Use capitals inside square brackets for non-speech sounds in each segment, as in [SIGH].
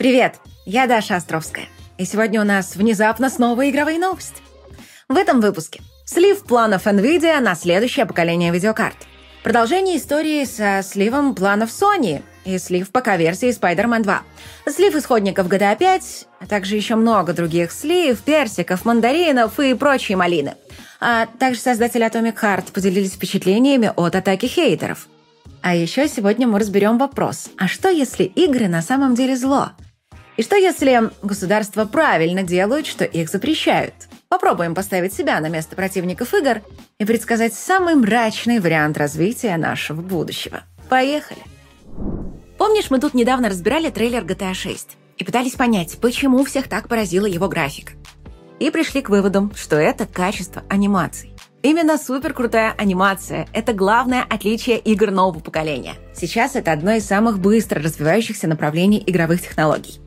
Привет, я Даша Островская. И сегодня у нас внезапно снова игровые новости. В этом выпуске слив планов NVIDIA на следующее поколение видеокарт. Продолжение истории со сливом планов Sony и слив ПК-версии Spider-Man 2. Слив исходников GTA 5, а также еще много других слив, персиков, мандаринов и прочие малины. А также создатели Atomic Heart поделились впечатлениями от атаки хейтеров. А еще сегодня мы разберем вопрос, а что если игры на самом деле зло? И что если государства правильно делают, что их запрещают? Попробуем поставить себя на место противников игр и предсказать самый мрачный вариант развития нашего будущего. Поехали! Помнишь, мы тут недавно разбирали трейлер GTA 6 и пытались понять, почему всех так поразила его графика. И пришли к выводу, что это качество анимаций. Именно супер крутая анимация – это главное отличие игр нового поколения. Сейчас это одно из самых быстро развивающихся направлений игровых технологий.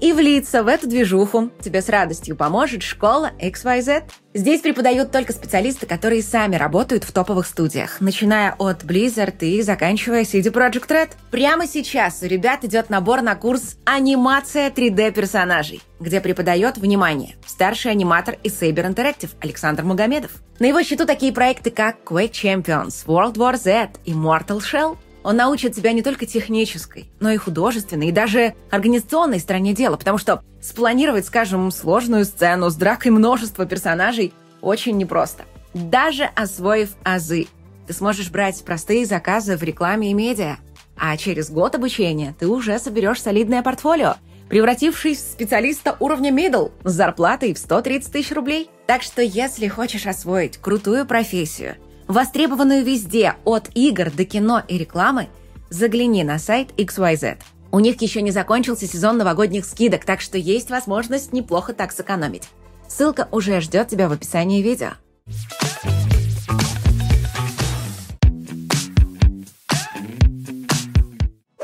И влиться в эту движуху тебе с радостью поможет школа XYZ. Здесь преподают только специалисты, которые сами работают в топовых студиях, начиная от Blizzard и заканчивая CD Projekt Red. Прямо сейчас у ребят идет набор на курс «Анимация 3D-персонажей», где преподает, внимание, старший аниматор из Saber Interactive Александр Магомедов. На его счету такие проекты, как Quake Champions, World War Z и Mortal Shell – он научит тебя не только технической, но и художественной, и даже организационной стороне дела, потому что спланировать, скажем, сложную сцену с дракой множества персонажей очень непросто. Даже освоив азы, ты сможешь брать простые заказы в рекламе и медиа, а через год обучения ты уже соберешь солидное портфолио, превратившись в специалиста уровня middle с зарплатой в 130 тысяч рублей. Так что если хочешь освоить крутую профессию – востребованную везде, от игр до кино и рекламы, загляни на сайт XYZ. У них еще не закончился сезон новогодних скидок, так что есть возможность неплохо так сэкономить. Ссылка уже ждет тебя в описании видео.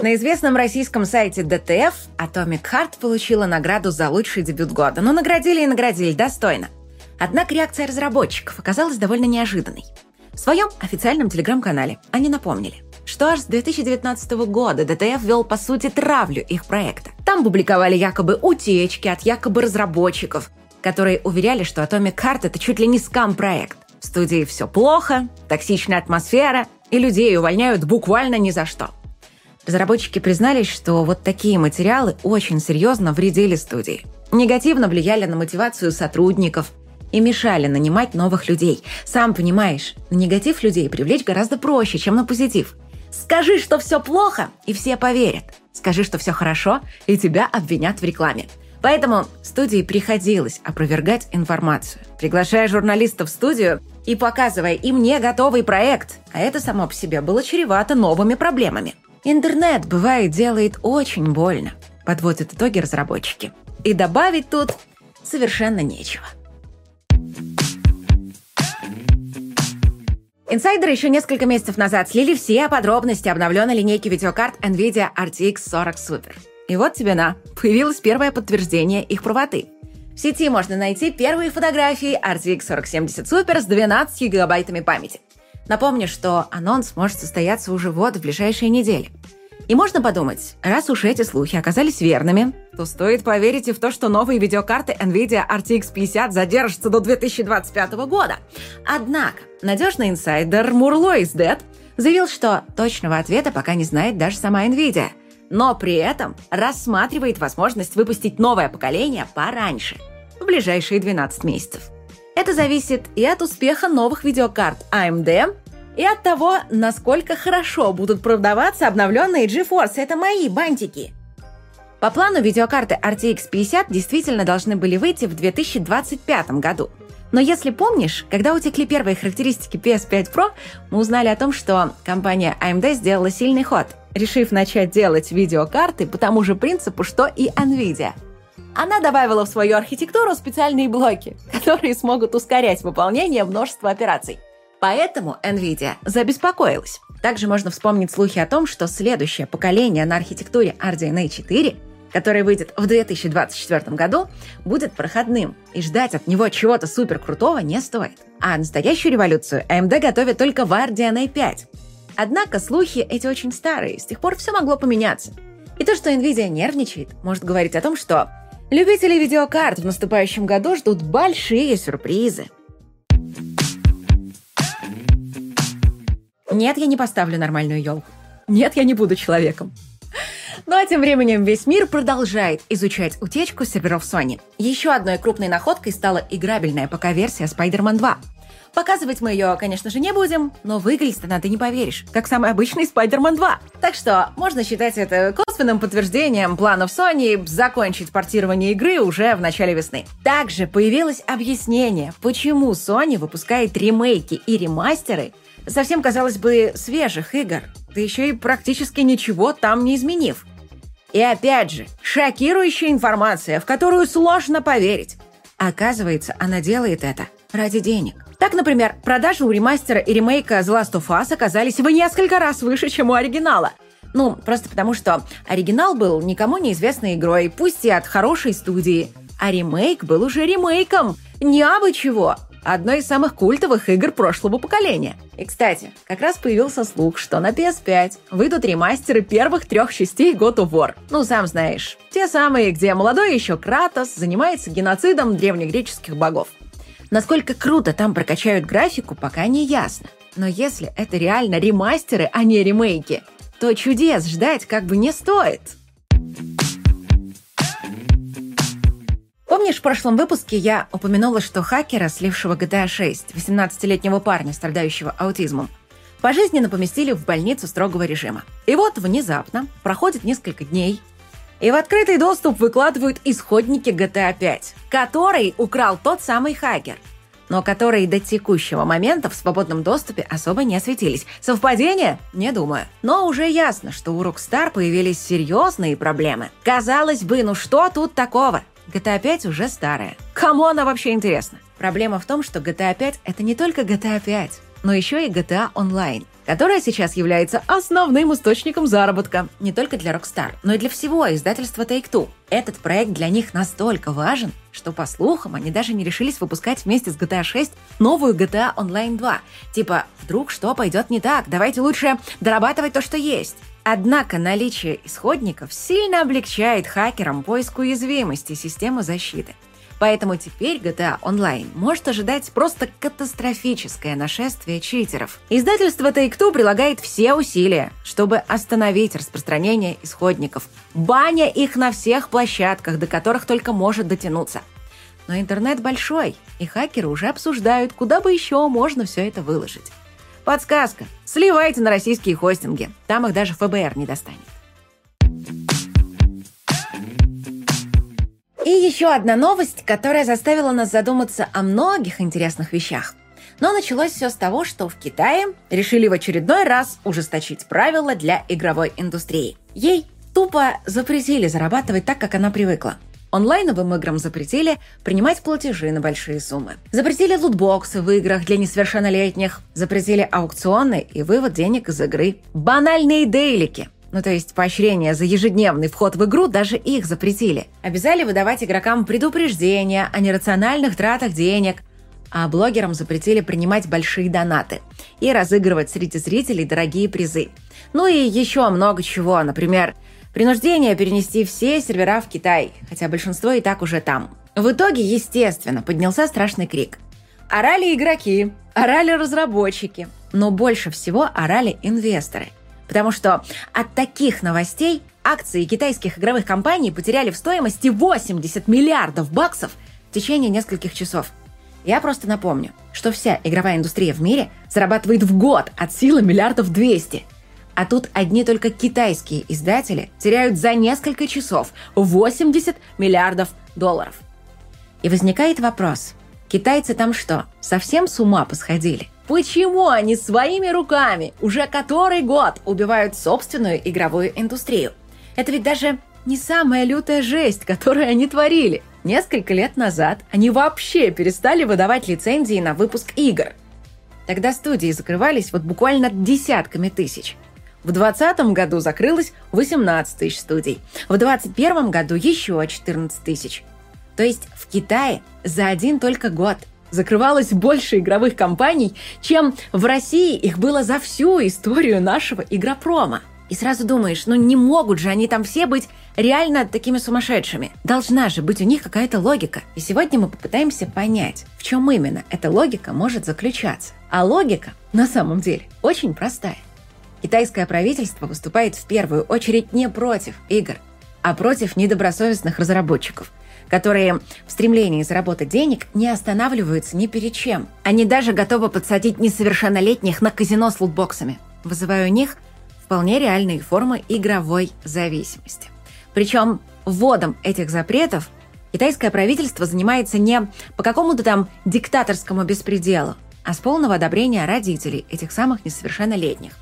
На известном российском сайте DTF Atomic Heart получила награду за лучший дебют года. Ну, наградили и наградили, достойно. Однако реакция разработчиков оказалась довольно неожиданной. В своем официальном телеграм-канале они напомнили, что аж с 2019 года ДТФ вел, по сути, травлю их проекта. Там публиковали якобы утечки от якобы разработчиков, которые уверяли, что Atomic Heart — это чуть ли не скам-проект. В студии все плохо, токсичная атмосфера, и людей увольняют буквально ни за что. Разработчики признались, что вот такие материалы очень серьезно вредили студии. Негативно влияли на мотивацию сотрудников, и мешали нанимать новых людей. Сам понимаешь, на негатив людей привлечь гораздо проще, чем на позитив. Скажи, что все плохо, и все поверят. Скажи, что все хорошо, и тебя обвинят в рекламе. Поэтому студии приходилось опровергать информацию, приглашая журналистов в студию и показывая им не готовый проект. А это само по себе было чревато новыми проблемами. Интернет, бывает, делает очень больно, подводят итоги разработчики. И добавить тут совершенно нечего. Инсайдеры еще несколько месяцев назад слили все подробности обновленной линейки видеокарт NVIDIA RTX 40 Super. И вот тебе на, появилось первое подтверждение их правоты. В сети можно найти первые фотографии RTX 4070 Super с 12 гигабайтами памяти. Напомню, что анонс может состояться уже вот в ближайшие недели – и можно подумать, раз уж эти слухи оказались верными, то стоит поверить и в то, что новые видеокарты NVIDIA RTX 50 задержатся до 2025 года. Однако, надежный инсайдер Мурло из Dead заявил, что точного ответа пока не знает даже сама NVIDIA, но при этом рассматривает возможность выпустить новое поколение пораньше, в ближайшие 12 месяцев. Это зависит и от успеха новых видеокарт AMD и от того, насколько хорошо будут продаваться обновленные GeForce. Это мои бантики. По плану видеокарты RTX 50 действительно должны были выйти в 2025 году. Но если помнишь, когда утекли первые характеристики PS5 Pro, мы узнали о том, что компания AMD сделала сильный ход, решив начать делать видеокарты по тому же принципу, что и Nvidia. Она добавила в свою архитектуру специальные блоки, [LAUGHS] которые смогут ускорять выполнение множества операций. Поэтому NVIDIA забеспокоилась. Также можно вспомнить слухи о том, что следующее поколение на архитектуре RDNA 4 который выйдет в 2024 году, будет проходным, и ждать от него чего-то супер крутого не стоит. А настоящую революцию AMD готовит только в RDNA 5. Однако слухи эти очень старые, с тех пор все могло поменяться. И то, что Nvidia нервничает, может говорить о том, что любители видеокарт в наступающем году ждут большие сюрпризы. Нет, я не поставлю нормальную елку. Нет, я не буду человеком. Ну а тем временем весь мир продолжает изучать утечку серверов Sony. Еще одной крупной находкой стала играбельная пока версия Spider-Man 2. Показывать мы ее, конечно же, не будем, но выглядит она, ты не поверишь, как самый обычный Spider-Man 2. Так что можно считать это косвенным подтверждением планов Sony закончить портирование игры уже в начале весны. Также появилось объяснение, почему Sony выпускает ремейки и ремастеры совсем, казалось бы, свежих игр, да еще и практически ничего там не изменив. И опять же, шокирующая информация, в которую сложно поверить. Оказывается, она делает это ради денег. Так, например, продажи у ремастера и ремейка The Last of Us оказались в несколько раз выше, чем у оригинала. Ну, просто потому что оригинал был никому неизвестной игрой, пусть и от хорошей студии, а ремейк был уже ремейком. Не абы чего, одной из самых культовых игр прошлого поколения. И, кстати, как раз появился слух, что на PS5 выйдут ремастеры первых трех частей God of War. Ну, сам знаешь, те самые, где молодой еще Кратос занимается геноцидом древнегреческих богов. Насколько круто там прокачают графику, пока не ясно. Но если это реально ремастеры, а не ремейки, то чудес ждать как бы не стоит. Помнишь, в прошлом выпуске я упомянула, что хакера, слившего GTA 6, 18-летнего парня, страдающего аутизмом, пожизненно поместили в больницу строгого режима. И вот внезапно, проходит несколько дней, и в открытый доступ выкладывают исходники GTA 5, который украл тот самый хакер, но которые до текущего момента в свободном доступе особо не осветились. Совпадение? Не думаю. Но уже ясно, что у Rockstar появились серьезные проблемы. Казалось бы, ну что тут такого? GTA 5 уже старая. Кому она вообще интересна? Проблема в том, что GTA 5 — это не только GTA 5, но еще и GTA Online, которая сейчас является основным источником заработка не только для Rockstar, но и для всего издательства Take-Two. Этот проект для них настолько важен, что, по слухам, они даже не решились выпускать вместе с GTA 6 новую GTA Online 2. Типа, вдруг что пойдет не так, давайте лучше дорабатывать то, что есть. Однако наличие исходников сильно облегчает хакерам поиск уязвимости системы защиты. Поэтому теперь GTA Online может ожидать просто катастрофическое нашествие читеров. Издательство Take-Two прилагает все усилия, чтобы остановить распространение исходников, баня их на всех площадках, до которых только может дотянуться. Но интернет большой, и хакеры уже обсуждают, куда бы еще можно все это выложить. Подсказка. Сливайте на российские хостинги. Там их даже ФБР не достанет. И еще одна новость, которая заставила нас задуматься о многих интересных вещах. Но началось все с того, что в Китае решили в очередной раз ужесточить правила для игровой индустрии. Ей тупо запретили зарабатывать так, как она привыкла. Онлайновым играм запретили принимать платежи на большие суммы. Запретили лутбоксы в играх для несовершеннолетних. Запретили аукционы и вывод денег из игры. Банальные дейлики. Ну, то есть поощрение за ежедневный вход в игру, даже их запретили. Обязали выдавать игрокам предупреждения о нерациональных тратах денег, а блогерам запретили принимать большие донаты и разыгрывать среди зрителей дорогие призы. Ну и еще много чего, например, Принуждение перенести все сервера в Китай, хотя большинство и так уже там. В итоге, естественно, поднялся страшный крик. Орали игроки, орали разработчики, но больше всего орали инвесторы. Потому что от таких новостей акции китайских игровых компаний потеряли в стоимости 80 миллиардов баксов в течение нескольких часов. Я просто напомню, что вся игровая индустрия в мире зарабатывает в год от силы миллиардов 200. А тут одни только китайские издатели теряют за несколько часов 80 миллиардов долларов. И возникает вопрос, китайцы там что, совсем с ума посходили? Почему они своими руками уже который год убивают собственную игровую индустрию? Это ведь даже не самая лютая жесть, которую они творили. Несколько лет назад они вообще перестали выдавать лицензии на выпуск игр. Тогда студии закрывались вот буквально десятками тысяч. В 2020 году закрылось 18 тысяч студий. В 2021 году еще 14 тысяч. То есть в Китае за один только год закрывалось больше игровых компаний, чем в России их было за всю историю нашего игропрома. И сразу думаешь, ну не могут же они там все быть реально такими сумасшедшими. Должна же быть у них какая-то логика. И сегодня мы попытаемся понять, в чем именно эта логика может заключаться. А логика, на самом деле, очень простая. Китайское правительство выступает в первую очередь не против игр, а против недобросовестных разработчиков – которые в стремлении заработать денег не останавливаются ни перед чем. Они даже готовы подсадить несовершеннолетних на казино с лутбоксами, вызывая у них вполне реальные формы игровой зависимости. Причем вводом этих запретов китайское правительство занимается не по какому-то там диктаторскому беспределу, а с полного одобрения родителей этих самых несовершеннолетних.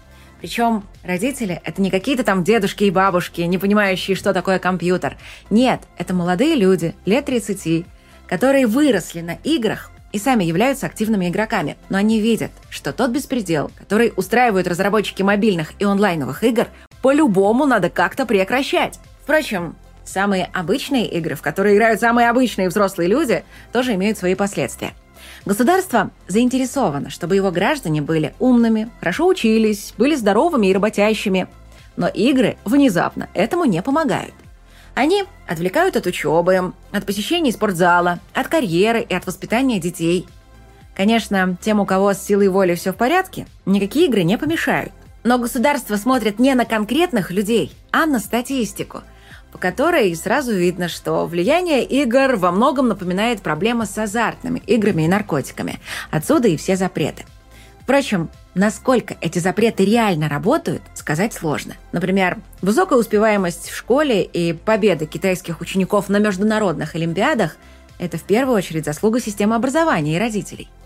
Причем родители — это не какие-то там дедушки и бабушки, не понимающие, что такое компьютер. Нет, это молодые люди, лет 30, которые выросли на играх и сами являются активными игроками. Но они видят, что тот беспредел, который устраивают разработчики мобильных и онлайновых игр, по-любому надо как-то прекращать. Впрочем, самые обычные игры, в которые играют самые обычные взрослые люди, тоже имеют свои последствия. Государство заинтересовано, чтобы его граждане были умными, хорошо учились, были здоровыми и работящими. Но игры внезапно этому не помогают. Они отвлекают от учебы, от посещения спортзала, от карьеры и от воспитания детей. Конечно, тем, у кого с силой воли все в порядке, никакие игры не помешают. Но государство смотрит не на конкретных людей, а на статистику – по которой сразу видно, что влияние игр во многом напоминает проблемы с азартными играми и наркотиками. Отсюда и все запреты. Впрочем, насколько эти запреты реально работают, сказать сложно. Например, высокая успеваемость в школе и победы китайских учеников на международных олимпиадах – это в первую очередь заслуга системы образования и родителей –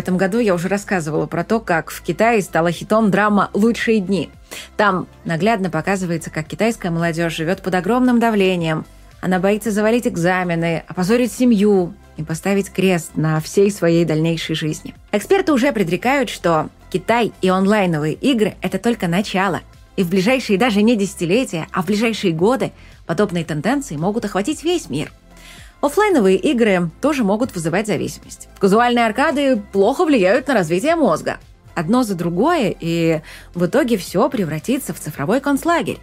этом году я уже рассказывала про то, как в Китае стала хитом драма «Лучшие дни». Там наглядно показывается, как китайская молодежь живет под огромным давлением. Она боится завалить экзамены, опозорить семью и поставить крест на всей своей дальнейшей жизни. Эксперты уже предрекают, что Китай и онлайновые игры – это только начало. И в ближайшие даже не десятилетия, а в ближайшие годы подобные тенденции могут охватить весь мир – Оффлайновые игры тоже могут вызывать зависимость. Казуальные аркады плохо влияют на развитие мозга. Одно за другое, и в итоге все превратится в цифровой концлагерь.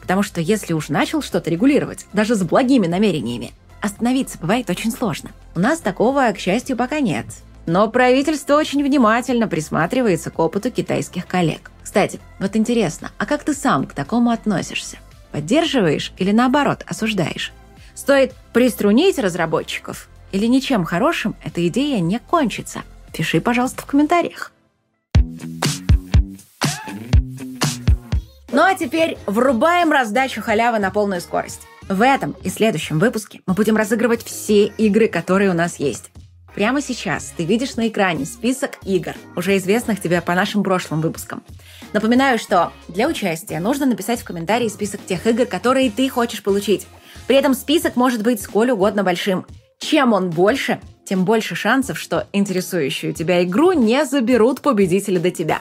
Потому что если уж начал что-то регулировать, даже с благими намерениями, остановиться бывает очень сложно. У нас такого, к счастью, пока нет. Но правительство очень внимательно присматривается к опыту китайских коллег. Кстати, вот интересно, а как ты сам к такому относишься? Поддерживаешь или наоборот осуждаешь? Стоит приструнить разработчиков, или ничем хорошим эта идея не кончится? Пиши, пожалуйста, в комментариях. Ну а теперь врубаем раздачу халявы на полную скорость. В этом и следующем выпуске мы будем разыгрывать все игры, которые у нас есть. Прямо сейчас ты видишь на экране список игр, уже известных тебе по нашим прошлым выпускам. Напоминаю, что для участия нужно написать в комментарии список тех игр, которые ты хочешь получить. При этом список может быть сколь угодно большим. Чем он больше, тем больше шансов, что интересующую тебя игру не заберут победители до тебя.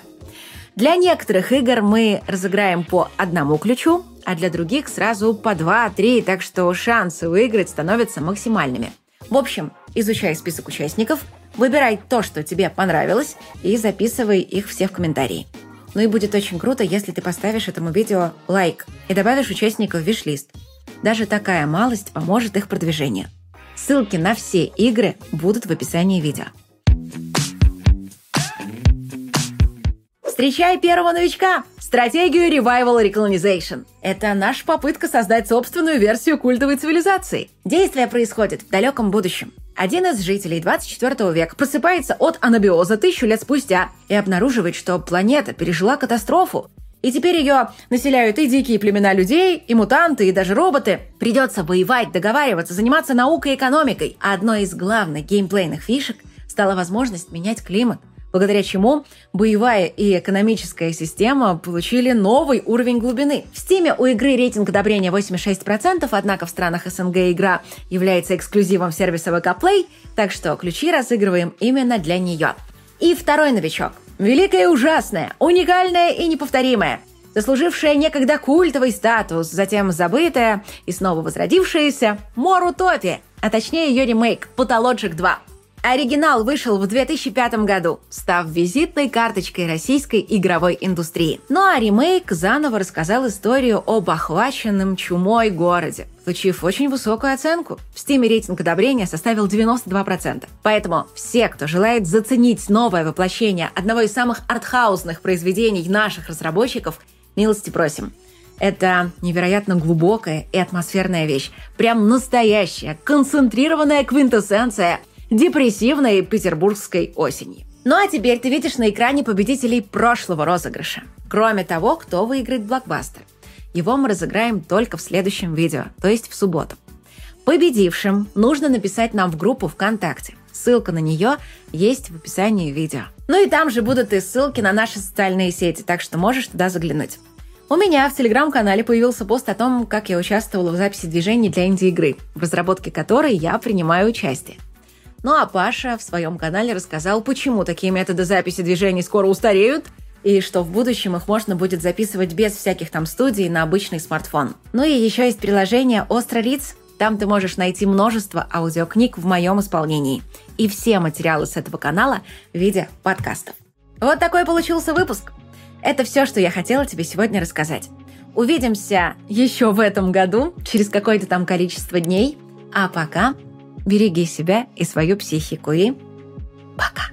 Для некоторых игр мы разыграем по одному ключу, а для других сразу по два-три, так что шансы выиграть становятся максимальными. В общем, изучай список участников, выбирай то, что тебе понравилось, и записывай их все в комментарии. Ну и будет очень круто, если ты поставишь этому видео лайк и добавишь участников в виш-лист. Даже такая малость поможет их продвижению. Ссылки на все игры будут в описании видео. Встречай первого новичка! Стратегию Revival Recolonization. Это наша попытка создать собственную версию культовой цивилизации. Действие происходит в далеком будущем. Один из жителей 24 века просыпается от анабиоза тысячу лет спустя и обнаруживает, что планета пережила катастрофу. И теперь ее населяют и дикие племена людей, и мутанты, и даже роботы. Придется воевать, договариваться, заниматься наукой и экономикой. А одной из главных геймплейных фишек стала возможность менять климат благодаря чему боевая и экономическая система получили новый уровень глубины. В Steam у игры рейтинг одобрения 86%, однако в странах СНГ игра является эксклюзивом сервиса VK Play, так что ключи разыгрываем именно для нее. И второй новичок. Великая и ужасная, уникальная и неповторимая, заслужившая некогда культовый статус, затем забытая и снова возродившаяся Мор Утопия, а точнее ее ремейк Pathologic 2. Оригинал вышел в 2005 году, став визитной карточкой российской игровой индустрии. Ну а ремейк заново рассказал историю об охваченном чумой городе, получив очень высокую оценку. В Steam рейтинг одобрения составил 92%. Поэтому все, кто желает заценить новое воплощение одного из самых артхаусных произведений наших разработчиков, милости просим. Это невероятно глубокая и атмосферная вещь. Прям настоящая, концентрированная квинтэссенция – депрессивной петербургской осени. Ну а теперь ты видишь на экране победителей прошлого розыгрыша. Кроме того, кто выиграет блокбастер. Его мы разыграем только в следующем видео, то есть в субботу. Победившим нужно написать нам в группу ВКонтакте. Ссылка на нее есть в описании видео. Ну и там же будут и ссылки на наши социальные сети, так что можешь туда заглянуть. У меня в телеграм-канале появился пост о том, как я участвовала в записи движений для инди-игры, в разработке которой я принимаю участие. Ну а Паша в своем канале рассказал, почему такие методы записи движений скоро устареют, и что в будущем их можно будет записывать без всяких там студий на обычный смартфон. Ну и еще есть приложение «Остро лиц», там ты можешь найти множество аудиокниг в моем исполнении и все материалы с этого канала в виде подкастов. Вот такой получился выпуск. Это все, что я хотела тебе сегодня рассказать. Увидимся еще в этом году, через какое-то там количество дней. А пока Береги себя и свою психику. И пока!